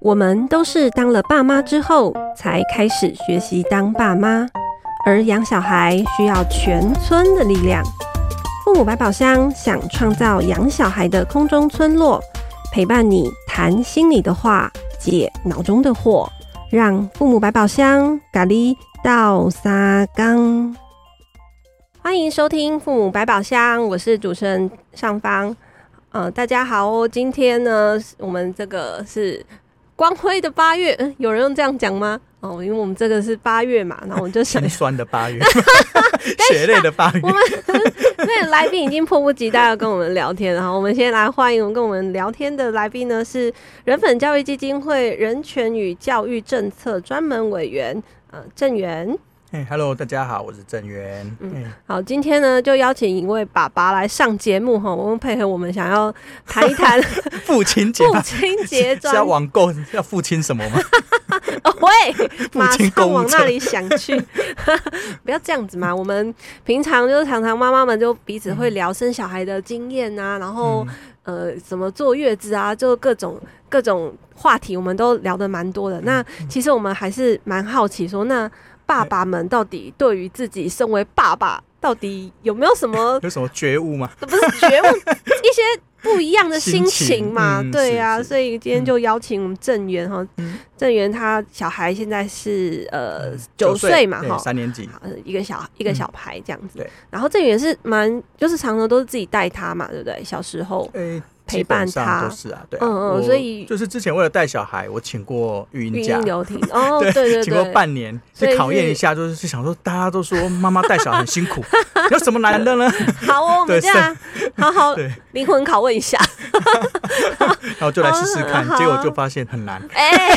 我们都是当了爸妈之后才开始学习当爸妈，而养小孩需要全村的力量。父母百宝箱想创造养小孩的空中村落，陪伴你谈心里的话，解脑中的惑，让父母百宝箱咖喱到沙缸。欢迎收听父母百宝箱，我是主持人尚方。呃，大家好哦，今天呢，我们这个是。光辉的八月，有人用这样讲吗？哦，因为我们这个是八月嘛，然后我们就想 心酸的八月，血泪的八月。我们 那个来宾已经迫不及待要跟我们聊天，然后我们先来欢迎我们跟我们聊天的来宾呢，是人本教育基金会人权与教育政策专门委员呃郑源。Hello，大家好，我是郑源。嗯.好，今天呢就邀请一位爸爸来上节目哈，我们配合我们想要谈一谈 父亲节，父亲节 是要网购要父亲什么吗？喂，马上往那里想去，不要这样子嘛。我们平常就是常常妈妈们就彼此会聊生小孩的经验啊，然后、嗯、呃，怎么坐月子啊，就各种各种话题，我们都聊得蛮多的。嗯、那其实我们还是蛮好奇说那。爸爸们到底对于自己身为爸爸，到底有没有什么 有什么觉悟吗？不是觉悟，一些不一样的心情嘛？情对呀、啊，所以今天就邀请我们郑源哈，郑源、嗯、他小孩现在是呃九岁嘛哈，三年级，一个小一个小孩这样子。嗯、然后郑源是蛮就是常常都是自己带他嘛，对不对？小时候。欸陪伴他。都是啊，对，嗯嗯，所以就是之前为了带小孩，我请过育婴假，留停 哦，对对对，请过半年，去考验一下，就是想说大家都说妈妈带小孩很辛苦，有什么难的呢？好哦，我们这样好好灵魂拷问一下，然后就来试试看，结果就发现很难，哎，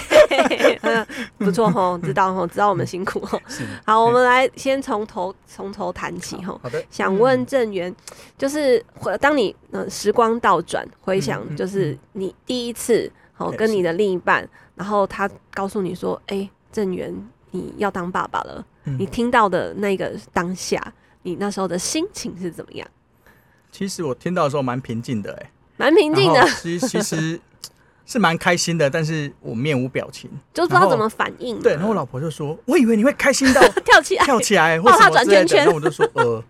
不错吼，知道吼，知道我们辛苦吼，好，我们来先从头从头谈起吼，好的，想问郑源，就是当你嗯时光倒转。回想就是你第一次好跟你的另一半，然后他告诉你说：“哎，郑源，你要当爸爸了。”你听到的那个当下，你那时候的心情是怎么样？其实我听到的时候蛮平静的，哎，蛮平静的。其 实其实是蛮开心的，但是我面无表情，就不知道怎么反应。对，然后我老婆就说：“我以为你会开心到 跳起来，跳起来，或者转圈圈。”然后我就说：“呃，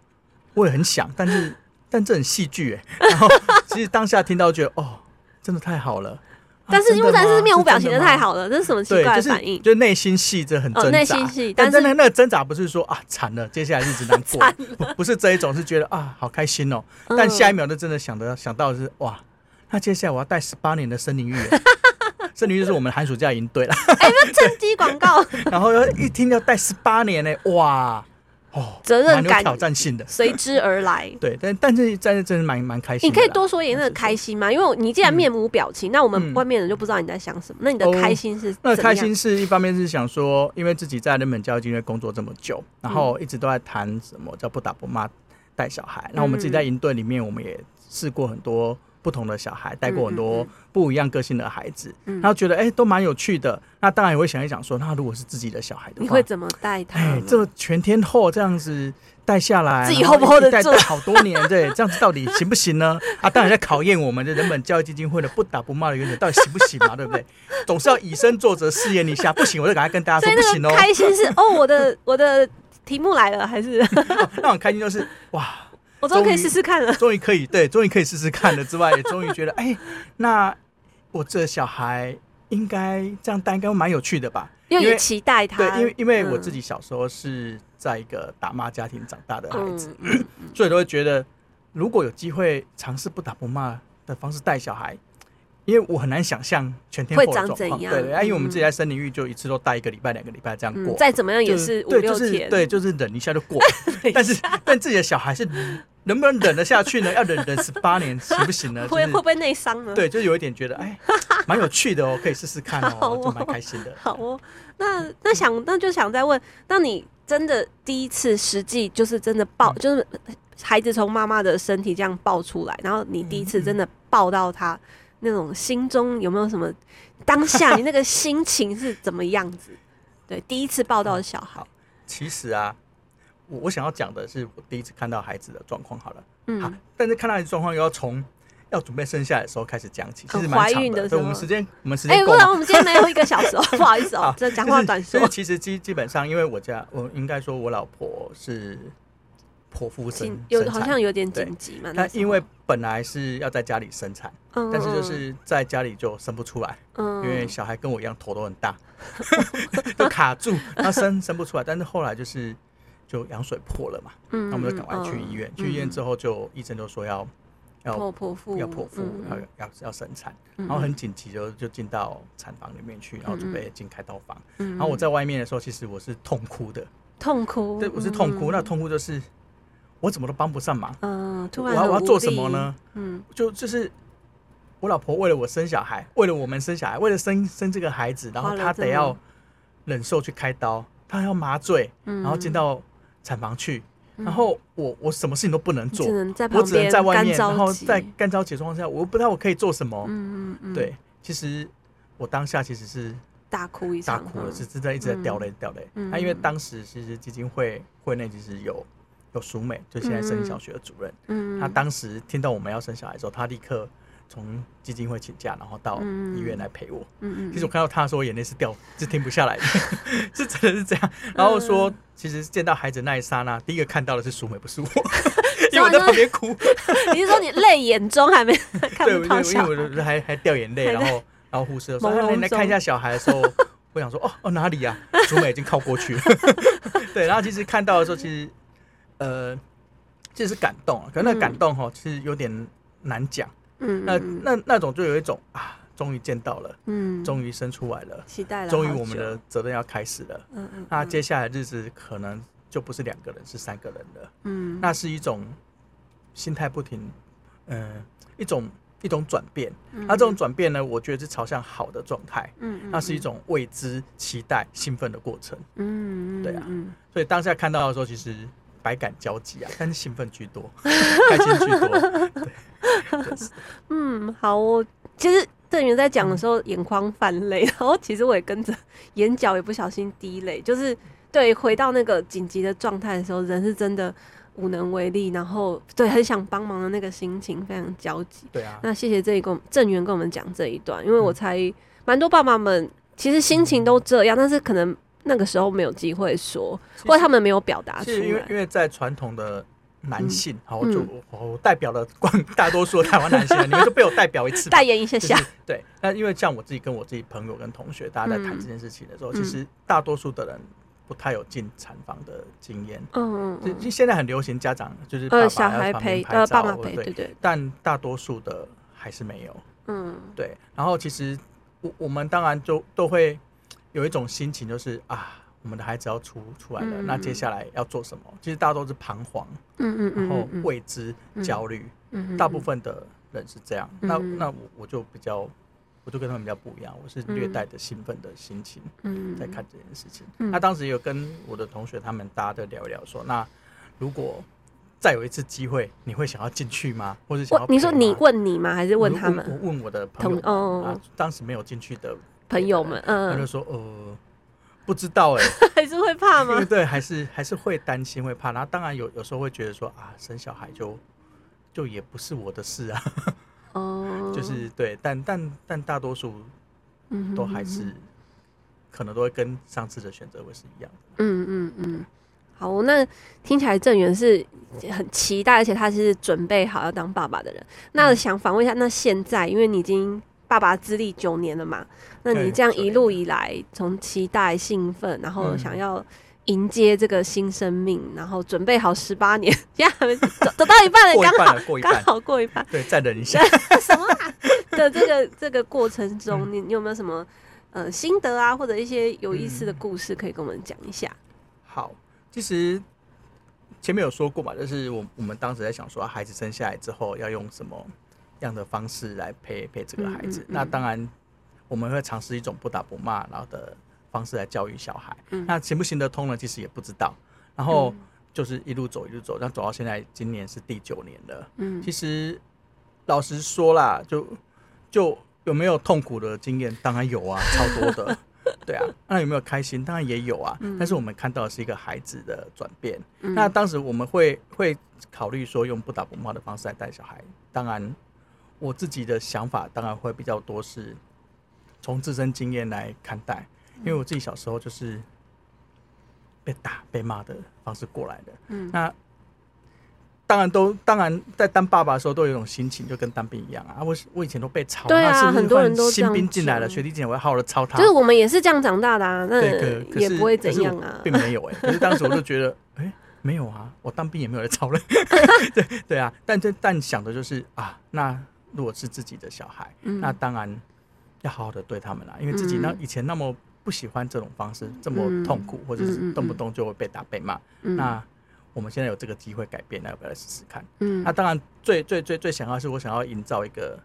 我也很想，但是。”但这很戏剧哎，然后其实当下听到觉得哦，真的太好了。但是因为但是面无表情的太好了，这是什么奇怪的反应？就内心戏这很挣扎。内心戏，但是那那个挣扎不是说啊惨了，接下来日子难过，不是这一种，是觉得啊好开心哦。但下一秒就真的想的想到的是哇，那接下来我要带十八年的森林浴，森林浴就是我们寒暑假营队了。哎，那趁机广告。然后一听要带十八年呢，哇！哦，责任感、挑战性的随之而来。对，但但是但是真的蛮蛮开心。你可以多说一点那个开心吗？因为你既然面无表情，那我们外面人就不知道你在想什么。那你的开心是？那开心是一方面是想说，因为自己在日本教育基金会工作这么久，然后一直都在谈什么叫不打不骂带小孩。那我们自己在营队里面，我们也试过很多。不同的小孩带过很多不一样个性的孩子，然后觉得哎都蛮有趣的。那当然也会想一想说，那如果是自己的小孩的话，你会怎么带他？哎，这全天候这样子带下来，自己 hold 不 hold 得住？带好多年，对，这样子到底行不行呢？啊，当然在考验我们的人本教育基金会的不打不骂的原则，到底行不行嘛？对不对？总是要以身作则，试验一下，不行我就赶快跟大家说不行哦。开心是哦，我的我的题目来了，还是 那种开心就是哇。我终于可以试试看了，终于可以对，终于可以试试看了之外，也终于觉得，哎、欸，那我这小孩应该这样带，应该蛮有趣的吧？因为期待他，对，因为因为我自己小时候是在一个打骂家庭长大的孩子，嗯、所以都会觉得，如果有机会尝试不打不骂的方式带小孩。因为我很难想象全天候的状况？对，因为我们自己在森林浴就一次都带一个礼拜、两个礼拜这样过，再怎么样也是五六天，对，就是忍一下就过。但是，但自己的小孩是能不能忍得下去呢？要忍忍十八年行不行呢？会会不会内伤呢？对，就有一点觉得哎，蛮有趣的哦，可以试试看哦，就蛮开心的。好哦，那那想那就想再问，那你真的第一次实际就是真的抱，就是孩子从妈妈的身体这样抱出来，然后你第一次真的抱到他。那种心中有没有什么当下你那个心情是怎么样子？对，第一次抱到的小孩。其实啊，我我想要讲的是我第一次看到孩子的状况。好了，嗯，好，但是看到孩子状况又要从要准备生下来的时候开始讲起，其实蛮怀孕的时候，我们时间我们时间哎，不然我们今天没有一个小时哦，不好意思哦，这讲话短说。其实基基本上，因为我家我应该说，我老婆是剖腹生，有好像有点紧急嘛。她因为本来是要在家里生产，但是就是在家里就生不出来，因为小孩跟我一样头都很大，就卡住，他生生不出来。但是后来就是就羊水破了嘛，嗯那我们就赶快去医院，去医院之后就医生就说要。要剖腹，要剖腹，要要要生产，然后很紧急就就进到产房里面去，然后准备进开刀房。然后我在外面的时候，其实我是痛哭的，痛哭，对，我是痛哭。那痛哭就是我怎么都帮不上忙。嗯，我要我要做什么呢？嗯，就就是我老婆为了我生小孩，为了我们生小孩，为了生生这个孩子，然后她得要忍受去开刀，她要麻醉，然后进到产房去。然后我我什么事情都不能做，我只能在外面，然后在干着急状况下，我不知道我可以做什么。嗯嗯嗯对，其实我当下其实是大哭一场，大哭了，是真的一直在掉泪掉泪。那因为当时其实基金会会内其实有有淑美，就现在生小学的主任。嗯。他当时听到我们要生小孩的时候，他立刻从基金会请假，然后到医院来陪我。嗯嗯。其实我看到他的时候，眼泪是掉，是停不下来的，是真的是这样。然后说。其实见到孩子那一刹那，第一个看到的是淑美，不是我，因为我在旁边哭。你是说你泪眼中还没 看不到小孩？对，因为我还还掉眼泪，然后然后护士说：“你来看一下小孩的时候，我想说哦哦哪里呀？淑美已经靠过去了。对，然后其实看到的时候，其实呃，这是感动，可是那感动哈，其实有点难讲。嗯，那那那种就有一种啊。终于见到了，嗯，终于生出来了，期待了，终于我们的责任要开始了，嗯嗯，那接下来日子可能就不是两个人，是三个人了，嗯，那是一种心态不停，嗯，一种一种转变，那这种转变呢，我觉得是朝向好的状态，嗯，那是一种未知、期待、兴奋的过程，嗯对啊，所以当下看到的时候，其实百感交集啊，但是兴奋居多，开心居多，对，嗯，好，我其实。郑源在讲的时候，眼眶泛泪，然后其实我也跟着，眼角也不小心滴泪。就是对，回到那个紧急的状态的时候，人是真的无能为力，然后对很想帮忙的那个心情非常焦急。对啊，那谢谢这一个郑源跟我们讲这一段，因为我猜蛮多爸爸们其实心情都这样，但是可能那个时候没有机会说，或者他们没有表达出来。因为因为在传统的。男性，好，我就我代表了广 大多数的台湾男性，你们就被我代表一次，代言一下下。对，那因为像我自己跟我自己朋友跟同学，大家在谈这件事情的时候，其实大多数的人不太有进产房的经验。嗯嗯。就现在很流行家长就是把小孩陪呃爸爸陪，对对。但大多数的还是没有。嗯。对，然后其实我我们当然就都会有一种心情，就是啊。我们的孩子要出出来了，那接下来要做什么？其实大家都是彷徨，嗯嗯，然后未知、焦虑，嗯，大部分的人是这样。那那我我就比较，我就跟他们比较不一样，我是略带着兴奋的心情，嗯，在看这件事情。那当时有跟我的同学他们大家都聊一聊，说，那如果再有一次机会，你会想要进去吗？或者想要？你说你问你吗？还是问他们？我问我的朋友，哦，当时没有进去的朋友们，嗯，他就说，呃。不知道哎、欸，还是会怕吗？对，还是还是会担心会怕。然后当然有有时候会觉得说啊，生小孩就就也不是我的事啊。哦，就是对，但但但大多数都还是可能都会跟上次的选择会是一样的。嗯嗯嗯。好，那听起来郑源是很期待，而且他是准备好要当爸爸的人。那想访问一下，那现在因为你已经。爸爸资历九年了嘛？那你这样一路以来，从期待、兴奋，然后想要迎接这个新生命，然后准备好十八年，现在还没走走到一半了，刚好刚好过一半。对，再忍一下。什么 的这个这个过程中，你你有没有什么呃心得啊，或者一些有意思的故事可以跟我们讲一下？好，其实前面有说过嘛，就是我我们当时在想说，孩子生下来之后要用什么。这样的方式来陪陪这个孩子，嗯嗯嗯、那当然我们会尝试一种不打不骂，然后的方式来教育小孩。嗯、那行不行得通呢？其实也不知道。然后就是一路走一路走，那走到现在，今年是第九年了。嗯，其实老实说啦，就就有没有痛苦的经验？当然有啊，超多的。对啊，那有没有开心？当然也有啊。嗯、但是我们看到的是一个孩子的转变。嗯、那当时我们会会考虑说，用不打不骂的方式来带小孩。当然。我自己的想法当然会比较多，是从自身经验来看待，因为我自己小时候就是被打、被骂的方式过来的。嗯，那。当然都当然在当爸爸的时候都有一种心情，就跟当兵一样啊！我我以前都被操，对啊，很多人都新兵进来了，学弟进来我要好好的操他。就是我们也是这样长大的啊，那也不会怎样啊，并没有哎、欸。可是当时我就觉得，哎、欸，没有啊，我当兵也没有来操了。对对啊，但这但想的就是啊，那如果是自己的小孩，嗯、那当然要好好的对他们啦，因为自己那以前那么不喜欢这种方式，这么痛苦，或者是动不动就会被打被骂，嗯、那。我们现在有这个机会改变，那要不要来试试看？嗯，那当然最最最最想要是我想要营造一个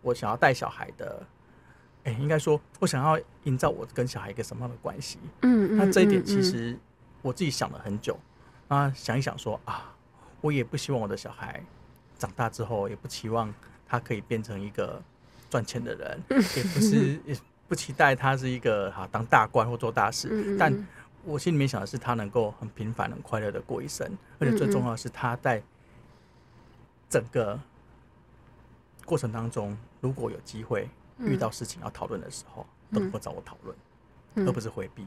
我想要带小孩的，哎、欸，应该说我想要营造我跟小孩一个什么样的关系？嗯，那这一点其实我自己想了很久啊，想一想说啊，我也不希望我的小孩长大之后，也不期望他可以变成一个赚钱的人，也不是 也不期待他是一个哈当大官或做大事，但。我心里面想的是，他能够很平凡、很快乐的过一生，而且最重要的是，他在整个过程当中，如果有机会遇到事情要讨论的时候，都能够找我讨论，而不是回避。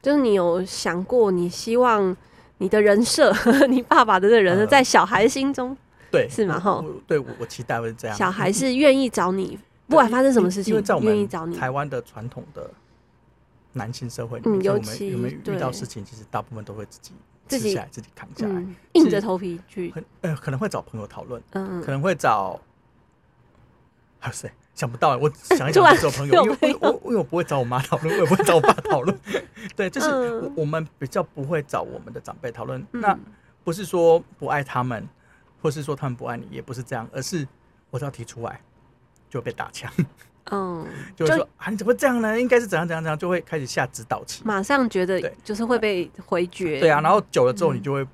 就是你有想过，你希望你的人设，你爸爸的这个人设，在小孩心中，对，是吗？哈，对，我我期待会是这样。小孩是愿意找你，不管发生什么事情，愿意找你。台湾的传统的。男性社会里面，嗯、尤其我们有没有遇到事情，其实大部分都会自己自己下来，自己扛下来，嗯、硬着头皮去。很呃，可能会找朋友讨论，嗯，可能会找还有谁？想不到，我 想一想，找朋友，因为我因为我不会找我妈讨论，我也不会找我爸讨论。对，就是我我们比较不会找我们的长辈讨论。嗯、那不是说不爱他们，或是说他们不爱你，也不是这样，而是我只要提出来就会被打枪。嗯，就会说啊，你怎么这样呢？应该是怎样怎样怎样，就会开始下指导棋。马上觉得就是会被回绝。对啊，然后久了之后，你就会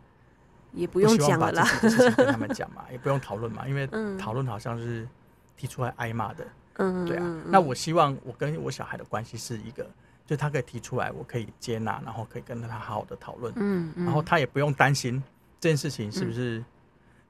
也不用讲了啦，跟他们讲嘛，也不用讨论嘛，因为 讨论好像是提出来挨骂的。嗯，对啊。那我希望我跟我小孩的关系是一个，就他可以提出来，我可以接纳，然后可以跟他好好的讨论。嗯，然后他也不用担心这件事情是不是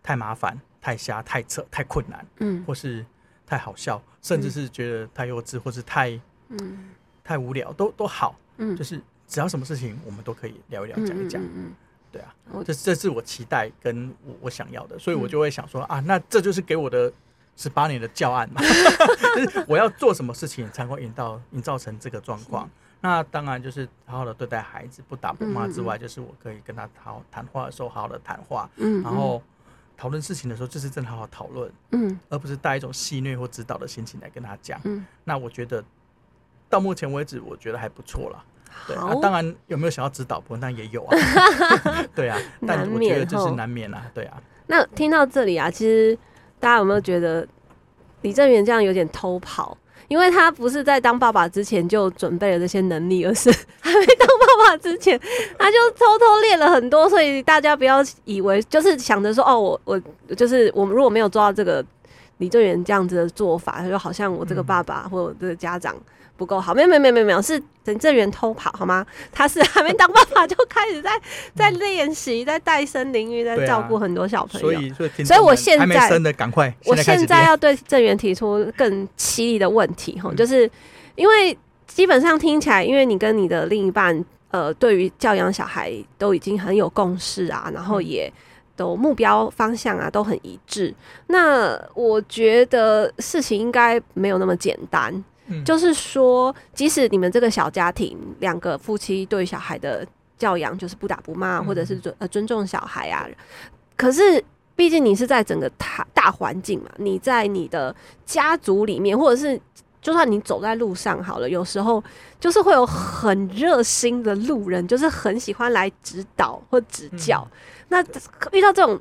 太麻烦、太瞎、太扯、太困难。嗯，或是。太好笑，甚至是觉得太幼稚，或是太嗯。太无聊，都都好，嗯，就是只要什么事情，我们都可以聊一聊，讲一讲，嗯，对啊，这这是我期待跟我我想要的，所以我就会想说啊，那这就是给我的十八年的教案嘛，就是我要做什么事情才会引到营造成这个状况。那当然就是好好的对待孩子，不打不骂之外，就是我可以跟他好谈话的时候好好的谈话，嗯，然后。讨论事情的时候，就是真的好好讨论，嗯，而不是带一种戏谑或指导的心情来跟他讲，嗯，那我觉得到目前为止，我觉得还不错了，对啊，当然有没有想要指导，不过那也有啊，对啊，但我觉得就是难免啊，对啊。那听到这里啊，其实大家有没有觉得李正元这样有点偷跑？因为他不是在当爸爸之前就准备了这些能力，而是 还没当爸爸之前，他就偷偷练了很多。所以大家不要以为就是想着说，哦，我我就是我们如果没有做到这个李正元这样子的做法，就好像我这个爸爸或者我这个家长。不够好，没有没有没有没有，是等正元偷跑好吗？他是还没当爸爸就开始在在练习，在带森林浴，在照顾很多小朋友。所以所以，所以我现在还没生的赶快，我现在要对正元提出更犀利的问题哈，就是因为基本上听起来，因为你跟你的另一半呃，对于教养小孩都已经很有共识啊，然后也都目标方向啊都很一致。那我觉得事情应该没有那么简单。就是说，即使你们这个小家庭，两个夫妻对小孩的教养就是不打不骂，或者是尊呃尊重小孩啊，可是毕竟你是在整个大大环境嘛，你在你的家族里面，或者是就算你走在路上好了，有时候就是会有很热心的路人，就是很喜欢来指导或指教。那遇到这种，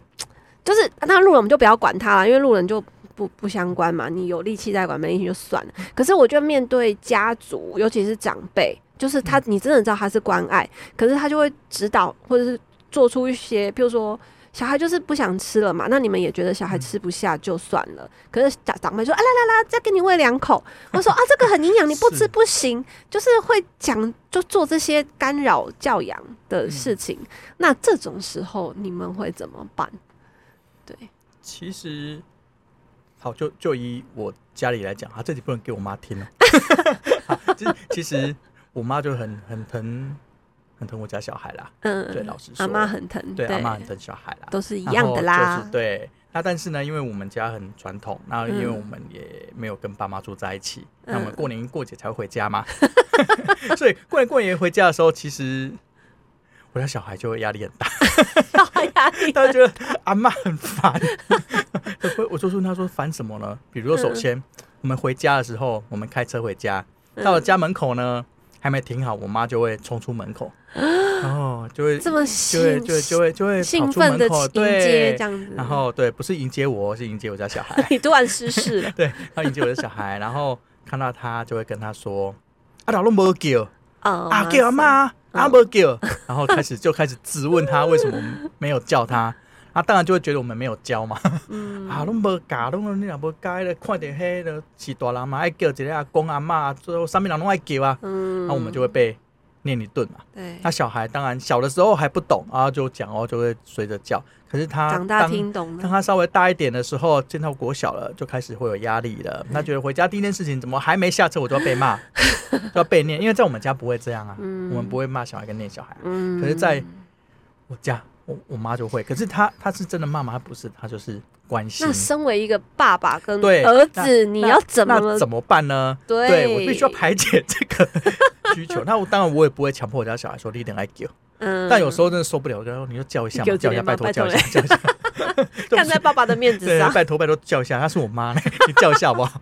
就是那路人我们就不要管他了，因为路人就。不不相关嘛，你有力气在管，没力气就算了。可是我觉得面对家族，尤其是长辈，就是他，你真的知道他是关爱，可是他就会指导，或者是做出一些，比如说小孩就是不想吃了嘛，那你们也觉得小孩吃不下就算了。可是长长辈说，啊来来来，再给你喂两口。我说啊，这个很营养，你不吃不行，就是会讲，就做这些干扰教养的事情。那这种时候你们会怎么办？对，其实。就就以我家里来讲，啊，这里不能给我妈听了。其实其实我妈就很很疼很疼我家小孩啦。嗯，对，老实说，阿妈很疼，对，阿妈很疼小孩啦，都是一样的啦。就是对。那但是呢，因为我们家很传统，那因为我们也没有跟爸妈住在一起，嗯、那我们过年过节才会回家嘛。嗯、所以过年过年回家的时候，其实我家小孩就会压力很大，压力，他觉得阿妈很烦。我就问，他说烦什么呢？比如说，首先、嗯、我们回家的时候，我们开车回家，到了家门口呢。还没停好，我妈就会冲出门口，然后，就会这么就会就会就会就会兴奋的迎接这样子，然后对，不是迎接我，是迎接我家小孩。你突然失势。了，对，他迎接我的小孩，然后看到他就会跟他说：“啊，老龙没叫，啊叫阿妈，阿伯叫。”然后开始就开始质问他为什么没有叫他。他当然就会觉得我们没有教嘛，嗯、啊，拢无教，拢你若无教咧，看到迄个是大人嘛，爱叫一个阿公阿妈，最后上面人拢爱叫啊，嗯，那我们就会被念你顿嘛。对，那小孩当然小的时候还不懂，然后就讲哦，就会随着叫。可是他长大听懂了，当他稍微大一点的时候，见到国小了，就开始会有压力了。他觉得回家第一件事情，怎么还没下车，我就要被骂，就要被念，因为在我们家不会这样啊，嗯、我们不会骂小孩跟念小孩。嗯，可是在我家。我我妈就会，可是她她是真的骂吗？她不是，她就是关心。那身为一个爸爸跟儿子，你要怎么怎么办呢？对，对我必须要排解这个 需求。那我当然我也不会强迫我家小孩说你一定爱叫，嗯，但有时候真的受不了，然后你就叫一下嘛，叫一下，拜托叫一下，叫一下。看在爸爸的面子上，拜托拜托叫一下，她是我妈呢，你叫一下好不好？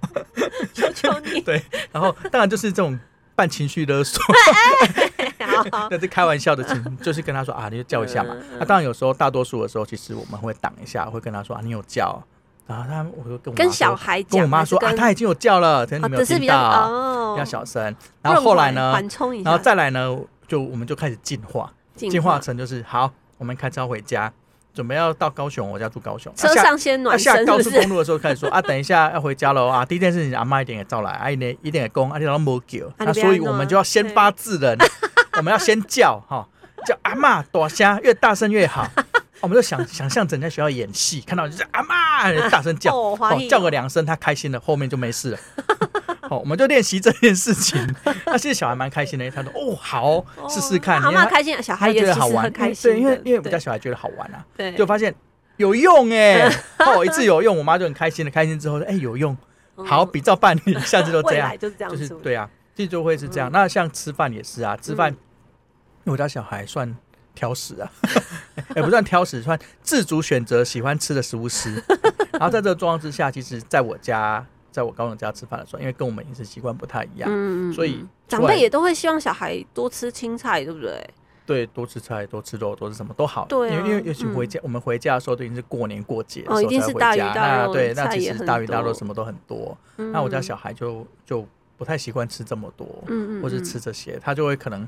求求你。对，然后当然就是这种。半情绪勒索，那是开玩笑的情，就是跟他说啊，你就叫一下嘛。那当然有时候，大多数的时候，其实我们会挡一下，会跟他说啊，你有叫。然后他，我就跟我跟小孩讲，跟我妈说啊，他已经有叫了，可是你没有听到，比较小声。然后后来呢，然后再来呢，就我们就开始进化，进化成就是好，我们开车回家。准备要到高雄，我家住高雄。车上先暖身，下高速公路的时候开始说啊，等一下要回家了啊。第一件事情，阿妈一点也照来，啊一点一点也公，啊你老母狗，那所以我们就要先发制人，我们要先叫哈，叫阿妈大声，越大声越好。我们就想想象整天学校演戏，看到就是阿妈 大声叫，叫个两声，他开心了，后面就没事了。好，我们就练习这件事情。那其实小孩蛮开心的，他说：“哦，好，试试看。”妈妈开心，小孩也觉得好玩，开心。对，因为因为我们家小孩觉得好玩啊，对，就发现有用哎，哦，一次有用，我妈就很开心的。开心之后说：“哎，有用，好，比照办理，下次都这样。”就是这样，就是对啊，其实就会是这样。那像吃饭也是啊，吃饭，因为我家小孩算挑食啊，也不算挑食，算自主选择喜欢吃的食物吃。然后在这个状况之下，其实在我家。在我高中家吃饭的时候，因为跟我们饮食习惯不太一样，嗯、所以长辈也都会希望小孩多吃青菜，对不对？对，多吃菜，多吃肉，多吃什么都好。对、啊，因为因为尤其回家，嗯、我们回家的时候都已经是过年过节哦，一定是大鱼大肉，那对，那其实大鱼大肉什么都很多。嗯、那我家小孩就就不太习惯吃这么多，嗯、或是吃这些，他就会可能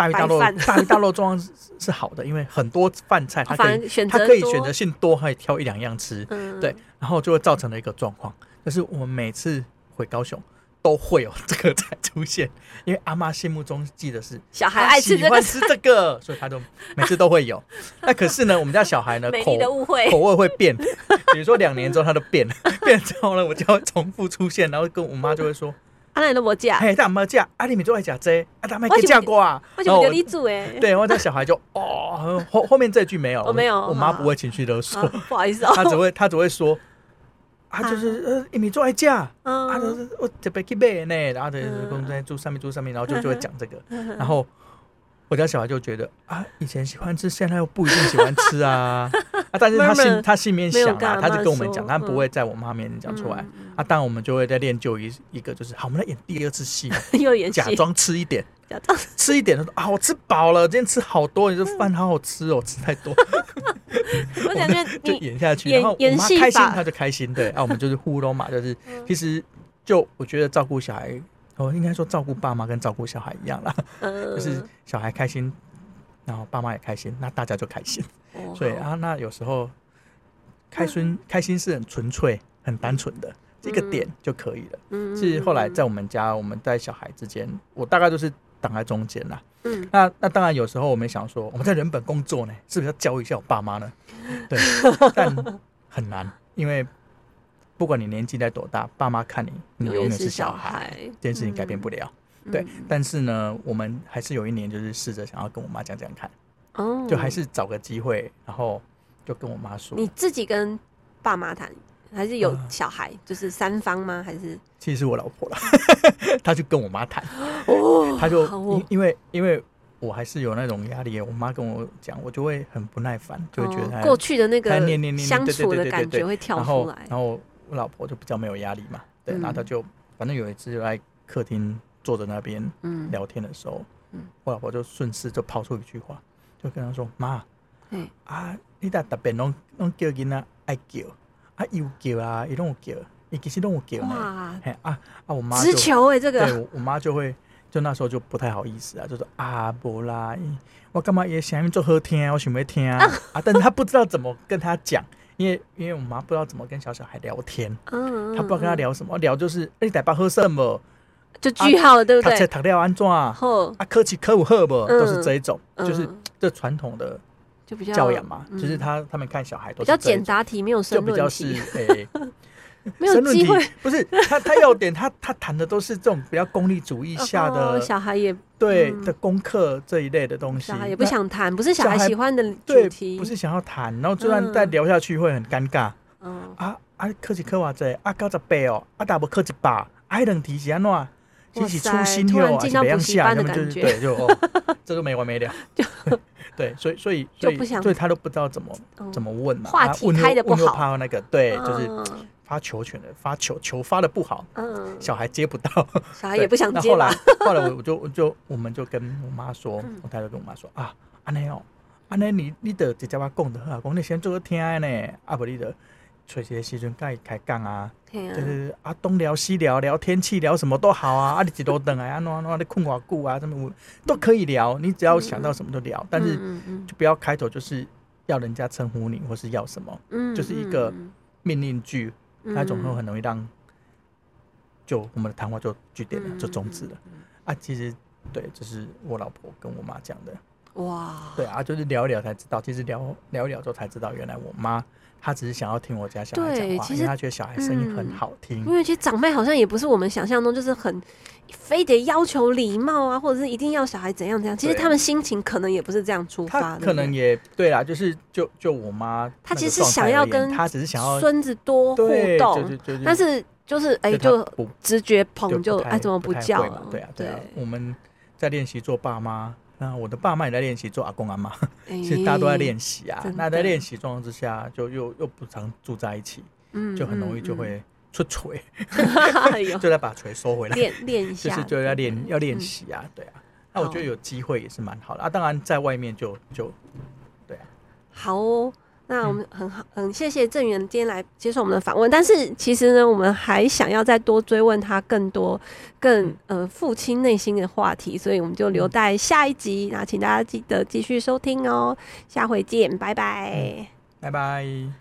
大鱼大肉，大鱼大肉状况是是好的，因为很多饭菜他可以他可以选择性多，可以挑一两样吃，嗯、对，然后就会造成了一个状况。就是我们每次回高雄都会有这个菜出现，因为阿妈心目中记得是小孩爱吃这个，吃这个，所以他就每次都会有。那可是呢，我们家小孩呢，口口味会变，比如说两年之后他都变了，变之后呢，我就会重复出现，然后跟我妈就会说：“阿奶都没夹，嘿，他没夹，阿你咪做爱夹这，啊他没给夹过啊。”为什么叫你煮哎？对，然后这小孩就 哦，后后面这句没有，我没有，我妈不会情绪勒索，不好意思哦，他只会他只会说。啊，就是呃，一米做爱嫁，啊，就是我特别去买呢，然后就是公在住上面住上面，然后就就会讲这个，然后我家小孩就觉得啊，以前喜欢吃，现在又不一定喜欢吃啊，啊，但是他心 他心里面想啊，他就跟我们讲，他不会在我妈面前讲出来，啊，当然我们就会再练就一一个，就是好，我们来演第二次戏，又演假装吃一点，假装。吃一点，他说啊，我吃饱了，今天吃好多，你这饭好好吃哦，吃太多。我感觉就演下去，然后我妈开心，他就开心。对，啊，我们就是互动嘛，就是其实就我觉得照顾小孩，哦，应该说照顾爸妈跟照顾小孩一样啦，就是小孩开心，然后爸妈也开心，那大家就开心。所以啊，那有时候开心开心是很纯粹、很单纯的一个点就可以了。嗯，是后来在我们家，我们在小孩之间，我大概都是挡在中间啦。嗯，那那当然，有时候我们想说，我们在人本工作呢，是不是要教一下我爸妈呢？对，但很难，因为不管你年纪在多大，爸妈看你，你永远是小孩，小孩这件事情改变不了。嗯、对，但是呢，我们还是有一年就是试着想要跟我妈讲讲看，哦，就还是找个机会，然后就跟我妈说，你自己跟爸妈谈，还是有小孩，呃、就是三方吗？还是？其实是我老婆了，她就跟我妈谈，哦，她就哦。因因为因为。我还是有那种压力，我妈跟我讲，我就会很不耐烦，就会觉得过去的那个相处的感觉会跳出来。然后我老婆就比较没有压力嘛，对，然后她就反正有一次就在客厅坐着那边嗯。聊天的时候，我老婆就顺势就抛出一句话，就跟她说：“妈，嗯啊，你在特别拢拢叫囡仔爱叫，啊，有叫啊，伊拢有叫，伊其实拢有叫呢。”哎啊啊，我妈直球哎，这个对，我妈就会。就那时候就不太好意思啊，就说啊，不啦，我干嘛也想做好听，我想要听啊，啊，但是他不知道怎么跟他讲，因为因为我妈不知道怎么跟小小孩聊天，嗯，她不知道跟他聊什么，聊就是你在爸喝什么，就句号了，对不对？他读了安怎啊？啊，科技科五喝不，都是这一种，就是这传统的就比较教养嘛，就是他他们看小孩都比较简答题，没有申论题，就比较是诶。没有机会，不是他，他要点他他谈的都是这种比较功利主义下的小孩也对的功课这一类的东西，小孩也不想谈，不是小孩喜欢的主题，不是想要谈，然后就算再聊下去会很尴尬。嗯。啊啊，考一科哇这啊高十八哦，啊大不考一百，还能提前喏，其实出新哟还是别样下，他们就是对就这都没完没了。对，所以所以所以所以他都不知道怎么怎么问嘛，话题开的不好，怕那个对就是。发球权的发球球发的不好，嗯，小孩接不到，小孩也不想接。后来后来我我就我就我们就跟我妈说，我太太跟我妈说啊，安妮哦，安妮你你得直接把讲的好，讲你先做个听呢，啊不你得随时时阵该开讲啊，对对对，啊东聊西聊聊天气聊什么都好啊，啊你一路等啊，安怎安怎你困偌久啊，什么都可以聊，你只要想到什么都聊，但是就不要开头就是要人家称呼你或是要什么，嗯，就是一个命令句。那种会很容易让，就我们的谈话就句点了，就终止了。啊，其实对，这是我老婆跟我妈讲的。哇，对啊，就是聊一聊才知道，其实聊聊一聊之后才知道，原来我妈她只是想要听我家小孩讲话，因为她觉得小孩声音很好听。因为其实长辈好像也不是我们想象中，就是很非得要求礼貌啊，或者是一定要小孩怎样怎样。其实他们心情可能也不是这样出发的，可能也对啦，就是就就我妈，她其实是想要跟她只是想要孙子多互动，但是就是哎，就直觉捧就哎怎么不叫了？对啊对啊，我们在练习做爸妈。那我的爸妈也在练习做阿公阿妈，其实大家都在练习啊。那在练习状况之下，就又又不常住在一起，就很容易就会出锤 就在把锤收回来练练一下，就是就要练要练习啊，对啊。那我觉得有机会也是蛮好的啊。当然在外面就就对啊，好哦。那我们很好，很谢谢郑源今天来接受我们的访问。但是其实呢，我们还想要再多追问他更多、更呃父亲内心的话题，所以我们就留待下一集。那请大家记得继续收听哦，下回见，拜拜，拜拜。